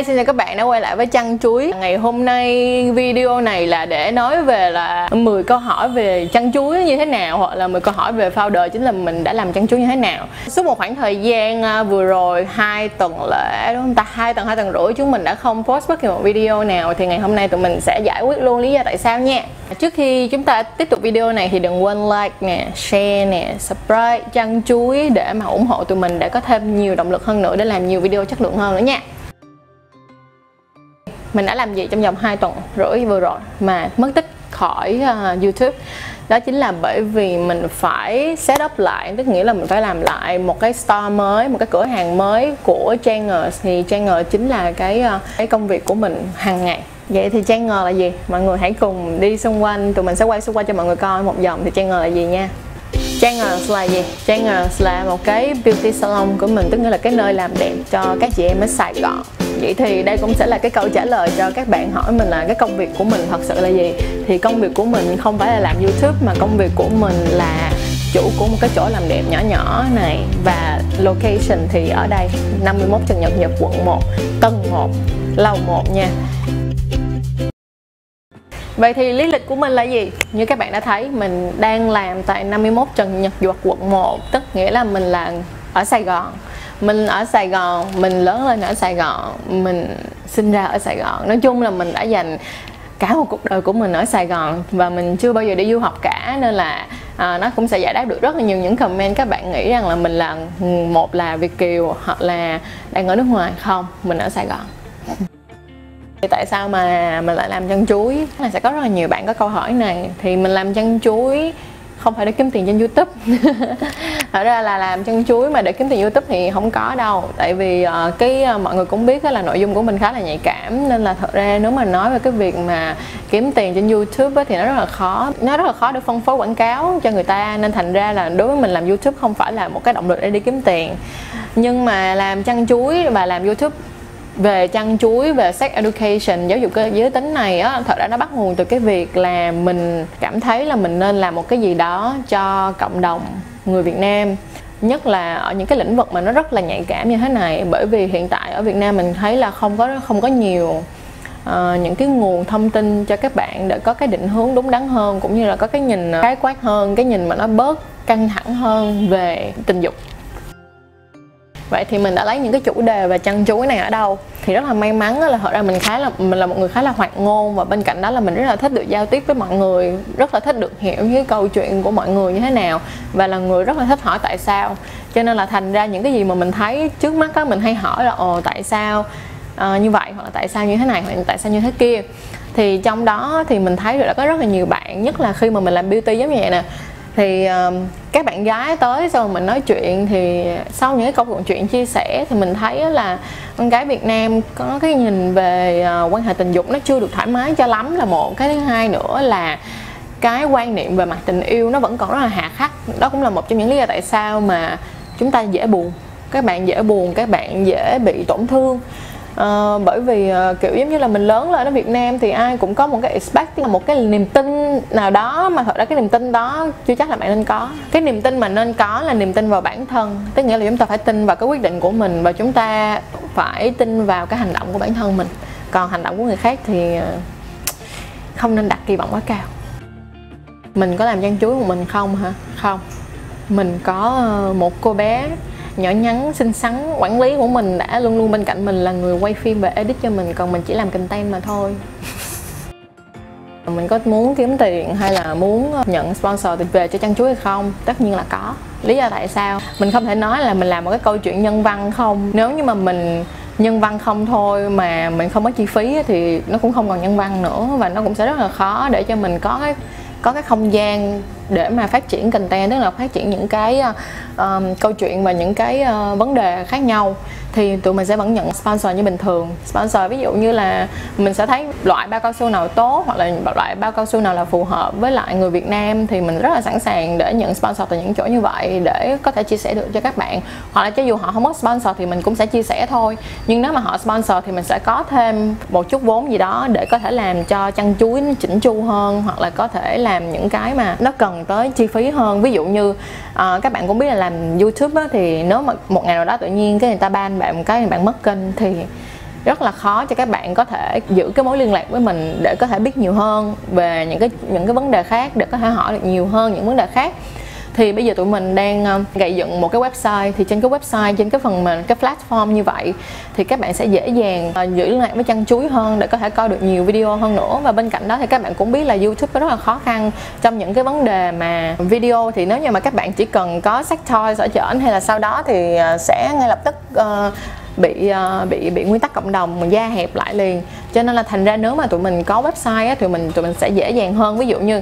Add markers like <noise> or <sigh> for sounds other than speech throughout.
Hi, xin chào các bạn đã quay lại với Chăn Chuối. Ngày hôm nay video này là để nói về là 10 câu hỏi về chăn chuối như thế nào Hoặc là 10 câu hỏi về founder chính là mình đã làm chăn chuối như thế nào. Suốt một khoảng thời gian à, vừa rồi, hai tuần lễ đúng không ta? hai tuần, hai tuần rưỡi chúng mình đã không post bất kỳ một video nào. Thì ngày hôm nay tụi mình sẽ giải quyết luôn lý do tại sao nha. Trước khi chúng ta tiếp tục video này thì đừng quên like nè, share nè, subscribe, chăn chuối để mà ủng hộ tụi mình để có thêm nhiều động lực hơn nữa để làm nhiều video chất lượng hơn nữa nha mình đã làm gì trong vòng 2 tuần rưỡi vừa rồi mà mất tích khỏi uh, YouTube. Đó chính là bởi vì mình phải set up lại tức nghĩa là mình phải làm lại một cái store mới một cái cửa hàng mới của Changer thì Changer chính là cái uh, cái công việc của mình hàng ngày. Vậy thì Changer là gì? Mọi người hãy cùng đi xung quanh tụi mình sẽ quay xung quanh cho mọi người coi một vòng thì Changer là gì nha. Changers là gì? Changers là một cái beauty salon của mình tức nghĩa là cái nơi làm đẹp cho các chị em ở Sài Gòn vậy thì đây cũng sẽ là cái câu trả lời cho các bạn hỏi mình là cái công việc của mình thật sự là gì? Thì công việc của mình không phải là làm youtube, mà công việc của mình là chủ của một cái chỗ làm đẹp nhỏ nhỏ này. Và location thì ở đây 51 Trần Nhật Nhật, quận 1 Tân 1 Lầu 1 nha. Vậy thì lý lịch của mình là gì? Như các bạn đã thấy, mình đang làm tại 51 Trần Nhật Duật quận 1 Tức nghĩa là mình là ở Sài Gòn mình ở Sài Gòn mình lớn lên ở Sài Gòn mình sinh ra ở Sài Gòn. Nói chung là mình đã dành cả một cuộc đời của mình ở Sài Gòn và mình chưa bao giờ đi du học cả nên là à, nó cũng sẽ giải đáp được rất là nhiều những comment các bạn nghĩ rằng là mình là ừ, một là Việt kiều hoặc là đang ở nước ngoài. Không mình ở Sài Gòn. Thì tại sao mà mình lại làm chân chuối? Là sẽ có rất là nhiều bạn có câu hỏi này. Thì mình làm chân chuối không phải để kiếm tiền trên youtube. <laughs> Thật ra là làm chân chuối mà để kiếm tiền youtube thì không có đâu. Tại vì uh, cái uh, mọi người cũng biết là nội dung của mình khá là nhạy cảm. Nên là thật ra nếu mà nói về cái việc mà kiếm tiền trên youtube thì nó rất là khó. Nó rất là khó để phân phối quảng cáo cho người ta. Nên thành ra là đối với mình làm youtube không phải là một cái động lực để đi kiếm tiền. Nhưng mà làm chăn chuối và làm youtube về chăn chuối về sex education giáo dục giới tính này á thật ra nó bắt nguồn từ cái việc là mình cảm thấy là mình nên làm một cái gì đó cho cộng đồng người Việt Nam. Nhất là ở những cái lĩnh vực mà nó rất là nhạy cảm như thế này bởi vì hiện tại ở Việt Nam mình thấy là không có không có nhiều uh, những cái nguồn thông tin cho các bạn để có cái định hướng đúng đắn hơn cũng như là có cái nhìn ờ, khái quát hơn cái nhìn mà nó bớt căng thẳng hơn về tình dục vậy thì mình đã lấy những cái chủ đề và chăn chuối này ở đâu? Thì rất là may mắn là thật ra mình khá là mình là một người khá là hoạt ngôn và bên cạnh đó là mình rất là thích được giao tiếp với mọi người rất là thích được hiểu những cái câu chuyện của mọi người như thế nào và là người rất là thích hỏi tại sao. Cho nên là thành ra những cái gì mà mình thấy trước mắt á mình hay hỏi là ồ tại sao uh, như vậy? Hoặc là tại sao như thế này? Hoặc là tại sao như thế kia? Thì trong đó thì mình thấy được là có rất là nhiều bạn nhất là khi mà mình làm beauty giống như vậy nè thì uh, các bạn gái tới xong mình nói chuyện thì sau những cái câu chuyện chia sẻ thì mình thấy là con gái Việt Nam có cái nhìn về uh, quan hệ tình dục nó chưa được thoải mái cho lắm. Là một cái thứ hai nữa là cái quan niệm về mặt tình yêu nó vẫn còn rất là hà khắc. Đó cũng là một trong những lý do tại sao mà chúng ta dễ buồn. Các bạn dễ buồn các bạn dễ bị tổn thương à, bởi vì uh, kiểu giống như là mình lớn lên ở Việt Nam thì ai cũng có một cái expect là một cái niềm tin nào đó mà thật ra cái niềm tin đó chưa chắc là bạn nên có. Cái niềm tin mà nên có là niềm tin vào bản thân. Tức nghĩa là chúng ta phải tin vào cái quyết định của mình và chúng ta phải tin vào cái hành động của bản thân mình. Còn hành động của người khác thì ờ, không nên đặt kỳ vọng quá cao. Mình có làm trang chuối một mình không hả? Không. Mình có một cô bé nhỏ nhắn, xinh xắn, quản lý của mình đã luôn luôn bên cạnh mình, là người quay phim và edit cho mình, còn mình chỉ làm content mà thôi. Mình có muốn kiếm tiền hay là muốn ờ, nhận sponsor thì về cho chăn chuối hay không? Tất nhiên là có. Lý do tại sao? Mình không thể nói là mình làm một cái câu chuyện nhân văn không. Nếu như mà mình nhân văn không thôi mà mình không có chi phí thì nó cũng không còn nhân văn nữa và nó cũng sẽ rất là khó để cho mình có cái có cái không gian để mà phát triển content tức là phát triển những cái uh, câu chuyện và những cái uh, vấn đề khác nhau thì tụi mình sẽ vẫn nhận sponsor như bình thường. Sponsor ví dụ như là mình sẽ thấy loại bao cao su nào tốt hoặc là loại bao cao su nào là phù hợp với lại người Việt Nam thì mình rất là sẵn sàng để nhận sponsor từ những chỗ như vậy để có thể chia sẻ được cho các bạn. Hoặc là cho dù họ không có sponsor thì mình cũng sẽ chia sẻ thôi. Nhưng nếu mà họ sponsor thì mình sẽ có thêm một chút vốn gì đó để có thể làm cho chăn chuối nó chỉnh chu hơn hoặc là có thể làm những cái mà nó cần tới chi phí hơn. Ví dụ như uh, các bạn cũng biết là làm youtube á, thì nếu mà một ngày nào đó tự nhiên cái người ta ban bạn một cái bạn mất kênh thì rất là khó cho các bạn có thể giữ cái mối liên lạc với mình để có thể biết nhiều hơn về những cái những cái vấn đề khác, để có thể hỏi được nhiều hơn những vấn đề khác thì bây giờ tụi mình đang um, gây dựng một cái website. Thì trên cái website trên cái phần mềm cái platform như vậy thì các bạn sẽ dễ dàng à, giữ liên lạc với chăn chuối hơn để có thể coi được nhiều video hơn nữa. Và bên cạnh đó thì các bạn cũng biết là youtube rất là khó khăn trong những cái vấn đề mà video. Thì nếu như mà các bạn chỉ cần có sách toys ở chợ hay là sau đó thì à, sẽ ngay lập tức uh, bị ờ, bị bị nguyên tắc cộng đồng mà gia hẹp lại liền. Cho nên là thành ra nếu mà tụi mình có website á, thì mình tụi mình sẽ dễ dàng hơn. Ví dụ như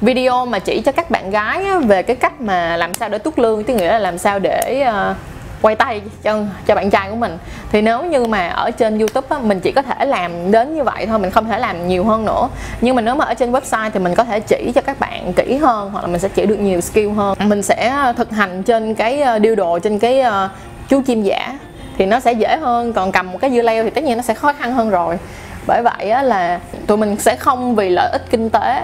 video mà chỉ cho các bạn gái á, về cái cách mà làm sao để tút lương tức nghĩa là làm sao để uh, quay tay cho cho bạn trai của mình. Thì nếu như mà ở trên YouTube á, mình chỉ có thể làm đến như vậy thôi mình không thể làm nhiều hơn nữa. Nhưng mà nếu mà ở trên website thì mình có thể chỉ cho các bạn kỹ hơn hoặc là mình sẽ chỉ được nhiều skill hơn. Mình sẽ thực hành trên cái ờ, điêu đồ trên cái uh, chú chim giả thì nó sẽ dễ hơn. Còn cầm một cái dưa leo thì tất nhiên nó sẽ khó khăn hơn rồi. Bởi vậy á, là tụi mình sẽ không vì lợi ích kinh tế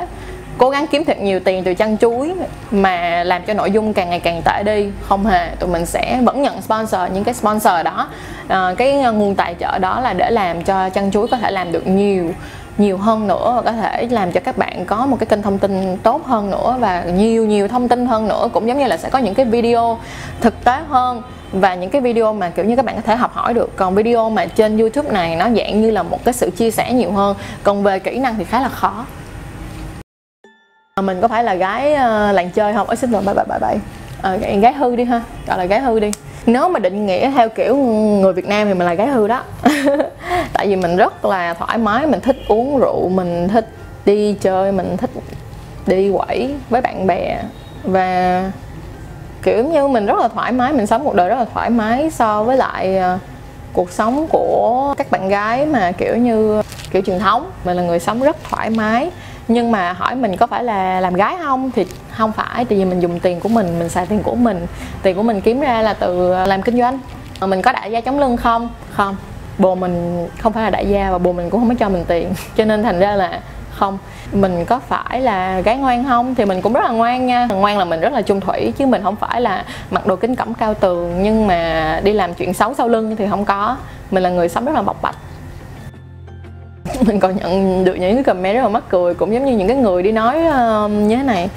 cố gắng kiếm thật nhiều tiền từ chăn chuối mà làm cho nội dung càng ngày càng tệ đi. Không hề tụi mình sẽ vẫn nhận sponsor những cái sponsor đó. À, cái nguồn tài trợ đó là để làm cho chăn chuối có thể làm được nhiều nhiều hơn nữa và có thể làm cho các bạn có một cái kênh thông tin tốt hơn nữa và nhiều nhiều thông tin hơn nữa. Cũng giống như là sẽ có những cái video thực tế hơn và những cái video mà kiểu như các bạn có thể học hỏi được. Còn video mà trên youtube này nó dạng như là một cái sự chia sẻ nhiều hơn. Còn về kỹ năng thì khá là khó. Ờ, mình có phải là gái uh, làng chơi không? ở xin lỗi bye bye bye bye. À, gái hư đi ha. Gọi là gái hư đi. Nếu mà định nghĩa theo kiểu người Việt Nam thì mình là gái hư đó. <laughs> Tại vì mình rất là thoải mái mình thích uống rượu mình thích đi chơi mình thích đi quẩy với bạn bè. Và kiểu như mình rất là thoải mái mình sống một đời rất là thoải mái so với lại cuộc sống của các bạn gái mà kiểu như kiểu truyền thống. Mình là người sống rất thoải mái nhưng mà hỏi mình có phải là làm gái không thì không phải, tại vì mình dùng tiền của mình mình xài tiền của mình. Tiền của mình kiếm ra là từ làm kinh doanh. Ờ, mình có đại gia chống lưng không? Không. Bồ mình không phải là đại gia và bồ mình cũng không có cho mình tiền. <laughs> Cho nên thành ra là không. Mình có phải là gái ngoan không? Thì mình cũng rất là ngoan nha. Ngoan là mình rất là chung thủy, chứ mình không phải là mặc đồ kính cẩm cao tường nhưng mà đi làm chuyện xấu sau lưng thì không có. Mình là người sống rất là bộc bạch. <laughs> mình còn nhận được những cái comment rất là mắc cười cũng giống như những cái người đi nói uh, như thế này.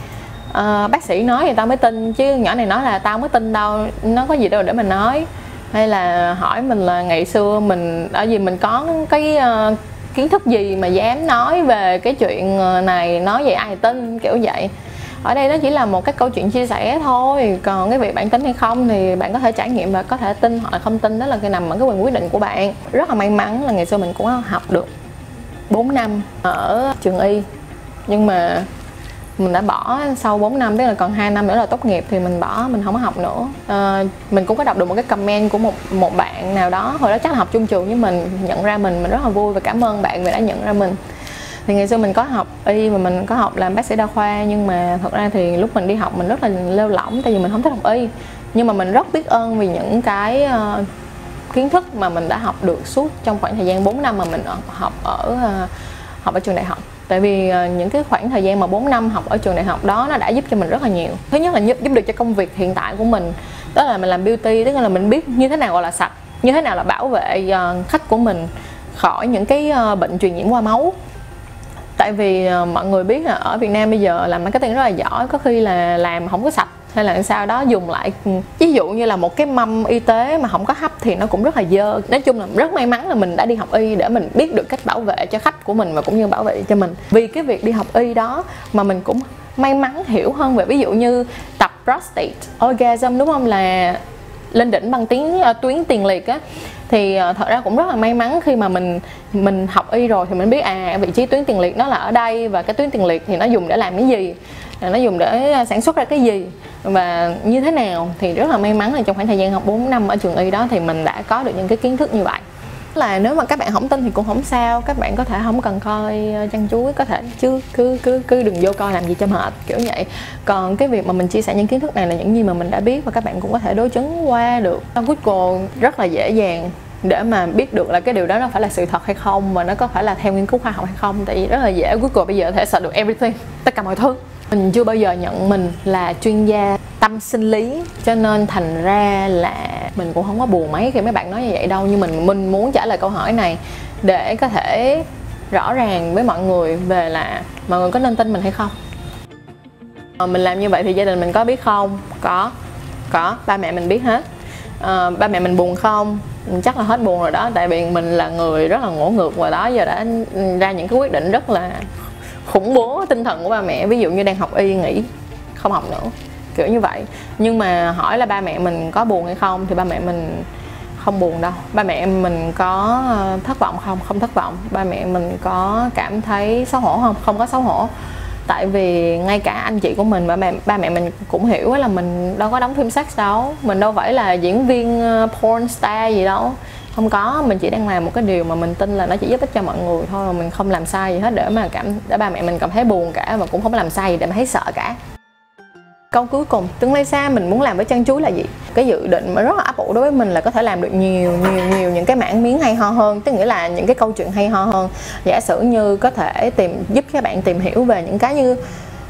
Uh, bác sĩ nói thì tao mới tin chứ nhỏ này nói là tao mới tin đâu nó có gì đâu để mình nói. Hay là hỏi mình là ngày xưa mình ở gì mình có cái uh, kiến thức gì mà dám nói về cái chuyện ờ, này nói vậy ai tin kiểu vậy. Ở đây nó chỉ là một cái câu chuyện chia sẻ thôi còn cái việc bạn tính hay không thì bạn có thể trải nghiệm và có thể tin hoặc là không tin đó là cái nằm ở cái quyền quyết định của bạn. Rất là may mắn là ngày xưa mình cũng học được. 4 năm ở trường y. Nhưng mà mình đã bỏ sau 4 năm tức là còn 2 năm nữa là tốt nghiệp thì mình bỏ mình không có học nữa. À, mình cũng có đọc được một cái comment của một một bạn nào đó hồi đó chắc là học chung trường với mình nhận ra mình mình rất là vui và cảm ơn bạn vì đã nhận ra mình. Thì ngày xưa mình có học y mà mình có học làm bác sĩ đa khoa nhưng mà thật ra thì lúc mình đi học mình rất là lêu lỏng tại vì mình không thích học y. Nhưng mà mình rất biết ơn vì những cái uh, kiến thức mà mình đã học được suốt trong khoảng thời gian 4 năm mà mình học ở ờ, học ở trường đại học. Tại vì ờ, những cái khoảng thời gian mà 4 năm học ở trường đại học đó nó đã giúp cho mình rất là nhiều. Thứ nhất là giúp, giúp được cho công việc hiện tại của mình đó là mình làm beauty tức là mình biết như thế nào gọi là sạch như thế nào là bảo vệ ờ, khách của mình khỏi những cái bệnh truyền nhiễm qua máu. Tại vì mọi người biết là ở Việt Nam bây giờ làm marketing rất là giỏi có khi là làm không có sạch hay là sau đó dùng lại ừ, ví dụ như là một cái mâm y tế mà không có hấp thì nó cũng rất là dơ. Nói chung là rất may mắn là mình đã đi học y để mình biết được cách bảo vệ cho khách của mình và cũng như bảo vệ cho mình. Vì cái việc đi học y đó mà mình cũng may mắn hiểu hơn về ví dụ như tập prostate orgasm đúng không? Là lên đỉnh bằng tiếng uh, tuyến tiền liệt á. Thì uh, thật ra cũng rất là may mắn khi mà mình mình học y rồi thì mình biết à vị trí tuyến tiền liệt nó là ở đây và cái tuyến tiền liệt thì nó dùng để làm cái gì? Nó dùng để ờ, sản xuất ra cái gì? Và như thế nào thì rất là may mắn là trong khoảng thời gian học 4 năm ở trường y đó thì mình đã có được những cái kiến thức như vậy. Là nếu mà các bạn không tin thì cũng không sao, các bạn có thể không cần coi ờ, chăn chuối có thể chứ cứ cứ cứ đừng vô coi làm gì cho mệt, kiểu vậy. Còn cái việc mà mình chia sẻ những kiến thức này là những gì mà mình đã biết và các bạn cũng có thể đối chứng qua được. Google rất là dễ dàng để mà biết được là cái điều đó nó phải là sự thật hay không và nó có phải là theo nghiên cứu khoa học hay không, tại vì rất là dễ. Google bây giờ có thể sợ được everything, tất cả mọi thứ mình chưa bao giờ nhận mình là chuyên gia tâm sinh lý cho nên thành ra là mình cũng không có buồn mấy khi mấy bạn nói như vậy đâu. Nhưng mình mình muốn trả lời câu hỏi này để có thể rõ ràng với mọi người về là mọi người có nên tin mình hay không. À, mình làm như vậy thì gia đình mình có biết không? Có có. Ba mẹ mình biết hết. À, ba mẹ mình buồn không? Chắc là hết buồn rồi đó tại vì mình là người rất là ngỗ ngược và đó giờ đã ra những cái quyết định rất là khủng bố tinh thần của ba mẹ, ví dụ như đang học y, nghỉ, không học nữa, kiểu như vậy. Nhưng mà hỏi là ba mẹ mình có buồn hay không thì ba mẹ mình không buồn đâu. Ba mẹ mình có ờ, thất vọng không? Không thất vọng. Ba mẹ mình có cảm thấy xấu hổ không? Không có xấu hổ. Tại vì ngay cả anh chị của mình ba mẹ ba mẹ mình cũng hiểu là mình đâu có đóng phim sex đâu. Mình đâu phải là diễn viên ờ, porn star gì đâu không có, mình chỉ đang làm một cái điều mà mình tin là nó chỉ giúp ích cho mọi người thôi mà mình không làm sai gì hết để mà cảm, để ba mẹ mình cảm thấy buồn cả và cũng không làm sai gì để mà thấy sợ cả. Câu cuối cùng tương lai xa mình muốn làm với chân chuối là gì? Cái dự định mà rất là ấp ủ đối với mình là có thể làm được nhiều nhiều nhiều những cái mảng miếng hay ho hơn, tức nghĩa là những cái câu chuyện hay ho hơn. Giả sử như có thể tìm, giúp các bạn tìm hiểu về những cái như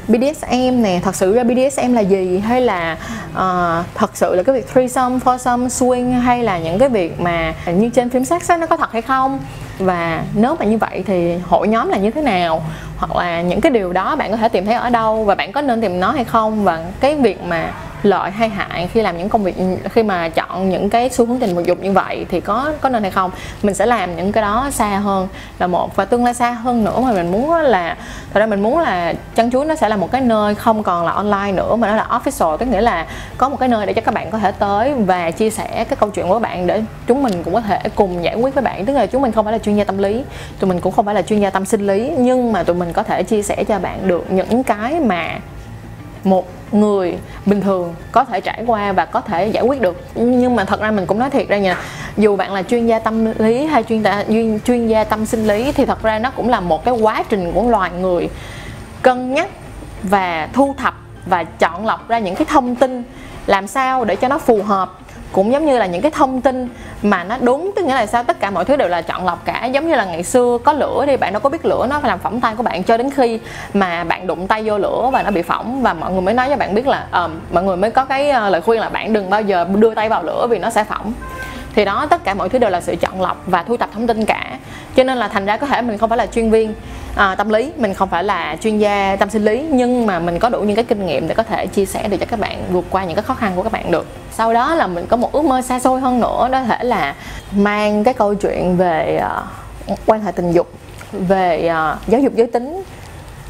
BDSM nè thật sự ra BDSM là gì? Hay là uh, thật sự là cái việc threesome, foursome, swing hay là những cái việc mà như trên phim sex nó có thật hay không? Và nếu mà như vậy thì hội nhóm là như thế nào? Hoặc là những cái điều đó bạn có thể tìm thấy ở đâu? Và bạn có nên tìm nó hay không? Và cái việc mà lợi hay hại khi làm những công việc, khi mà chọn những cái xu hướng tình dục như vậy thì có có nên hay không? Mình sẽ làm những cái đó xa hơn là một và tương lai xa hơn nữa mà mình muốn là, thật ra mình muốn là chân chuối nó sẽ là một cái nơi không còn là online nữa mà nó là official, tức nghĩa là có một cái nơi để cho các bạn có thể tới và chia sẻ cái câu chuyện của bạn để chúng mình cũng có thể cùng giải quyết với bạn. Tức là chúng mình không phải là chuyên gia tâm lý, tụi mình cũng không phải là chuyên gia tâm sinh lý, nhưng mà tụi mình có thể chia sẻ cho bạn được những cái mà một người bình thường có thể trải qua và có thể giải quyết được. Nhưng mà thật ra mình cũng nói thiệt ra nha, dù bạn là chuyên gia tâm lý hay chuyên gia chuyên gia tâm sinh lý thì thật ra nó cũng là một cái quá trình của loài người cân nhắc và thu thập và chọn lọc ra những cái thông tin làm sao để cho nó phù hợp, cũng giống như là những cái thông tin mà nó đúng tức nghĩa là sao? Tất cả mọi thứ đều là chọn lọc cả. Giống như là ngày xưa có lửa đi bạn đâu có biết lửa nó phải làm phỏng tay của bạn cho đến khi mà bạn đụng tay vô lửa và nó bị phỏng. Và mọi người mới nói cho bạn biết là uh, mọi người mới có cái uh, lời khuyên là bạn đừng bao giờ đưa tay vào lửa vì nó sẽ phỏng. Thì đó tất cả mọi thứ đều là sự chọn lọc và thu thập thông tin cả. Cho nên là thành ra có thể mình không phải là chuyên viên à, tâm lý. Mình không phải là chuyên gia tâm sinh lý nhưng mà mình có đủ những cái kinh nghiệm để có thể chia sẻ được cho các bạn vượt qua những cái khó khăn của các bạn được. Sau đó là mình có một ước mơ xa xôi hơn nữa đó thể là mang cái câu chuyện về uh, quan hệ tình dục về uh, giáo dục giới tính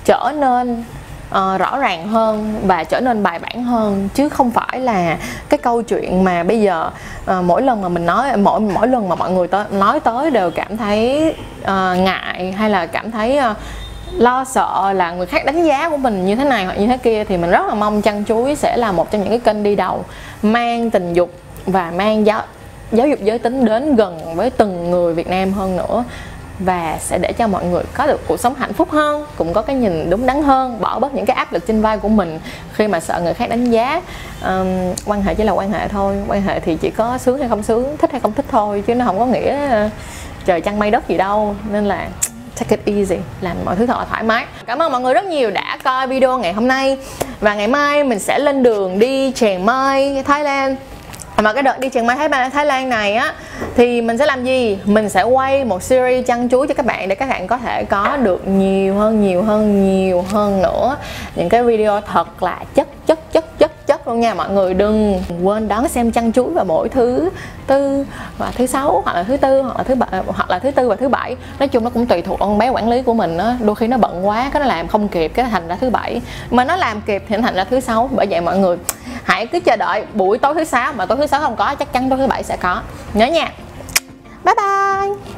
trở nên uh, rõ ràng hơn và trở nên bài bản hơn chứ không phải là cái câu chuyện mà bây giờ uh, mỗi lần mà mình nói mỗi mỗi lần mà mọi người tới, nói tới đều cảm thấy uh, ngại hay là cảm thấy uh, lo sợ là người khác đánh giá của mình như thế này hoặc như thế kia thì mình rất là mong chăn chuối sẽ là một trong những cái kênh đi đầu mang tình dục và mang giáo giáo dục giới tính đến gần với từng người Việt Nam hơn nữa và sẽ để cho mọi người có được cuộc sống hạnh phúc hơn cũng có cái nhìn đúng đắn hơn bỏ bớt những cái áp lực trên vai của mình khi mà sợ người khác đánh giá. Um, quan hệ chỉ là quan hệ thôi quan hệ thì chỉ có sướng hay không sướng thích hay không thích thôi chứ nó không có nghĩa ờ, trời chăng mây đất gì đâu. Nên là take it easy làm mọi thứ thật là thoải mái. Cảm ơn mọi người rất nhiều đã coi video ngày hôm nay. Và ngày mai mình sẽ lên đường đi Chiang Mai Thái Lan. À, mà cái đợt đi Chiang Mai Thái, Lan Thái Lan này á thì mình sẽ làm gì? Mình sẽ quay một series chăn chuối cho các bạn để các bạn có thể có được nhiều hơn nhiều hơn nhiều hơn nữa. Những cái video thật là chất chất chất chất chất luôn nha mọi người. Đừng quên đón xem chăn chuối vào mỗi thứ tư và thứ sáu, hoặc là thứ tư, hoặc là thứ bảy, hoặc là thứ tư và thứ bảy. Nói chung nó cũng tùy thuộc ông bé quản lý của mình á. Đôi khi nó bận quá, cái nó làm không kịp cái thành ra thứ bảy. Mà nó làm kịp thì thành ra thứ sáu. Bởi vậy mọi người hãy cứ chờ đợi buổi tối thứ sáu, mà tối thứ sáu không có, chắc chắn tối thứ bảy sẽ có. Nhớ nha. Bye bye.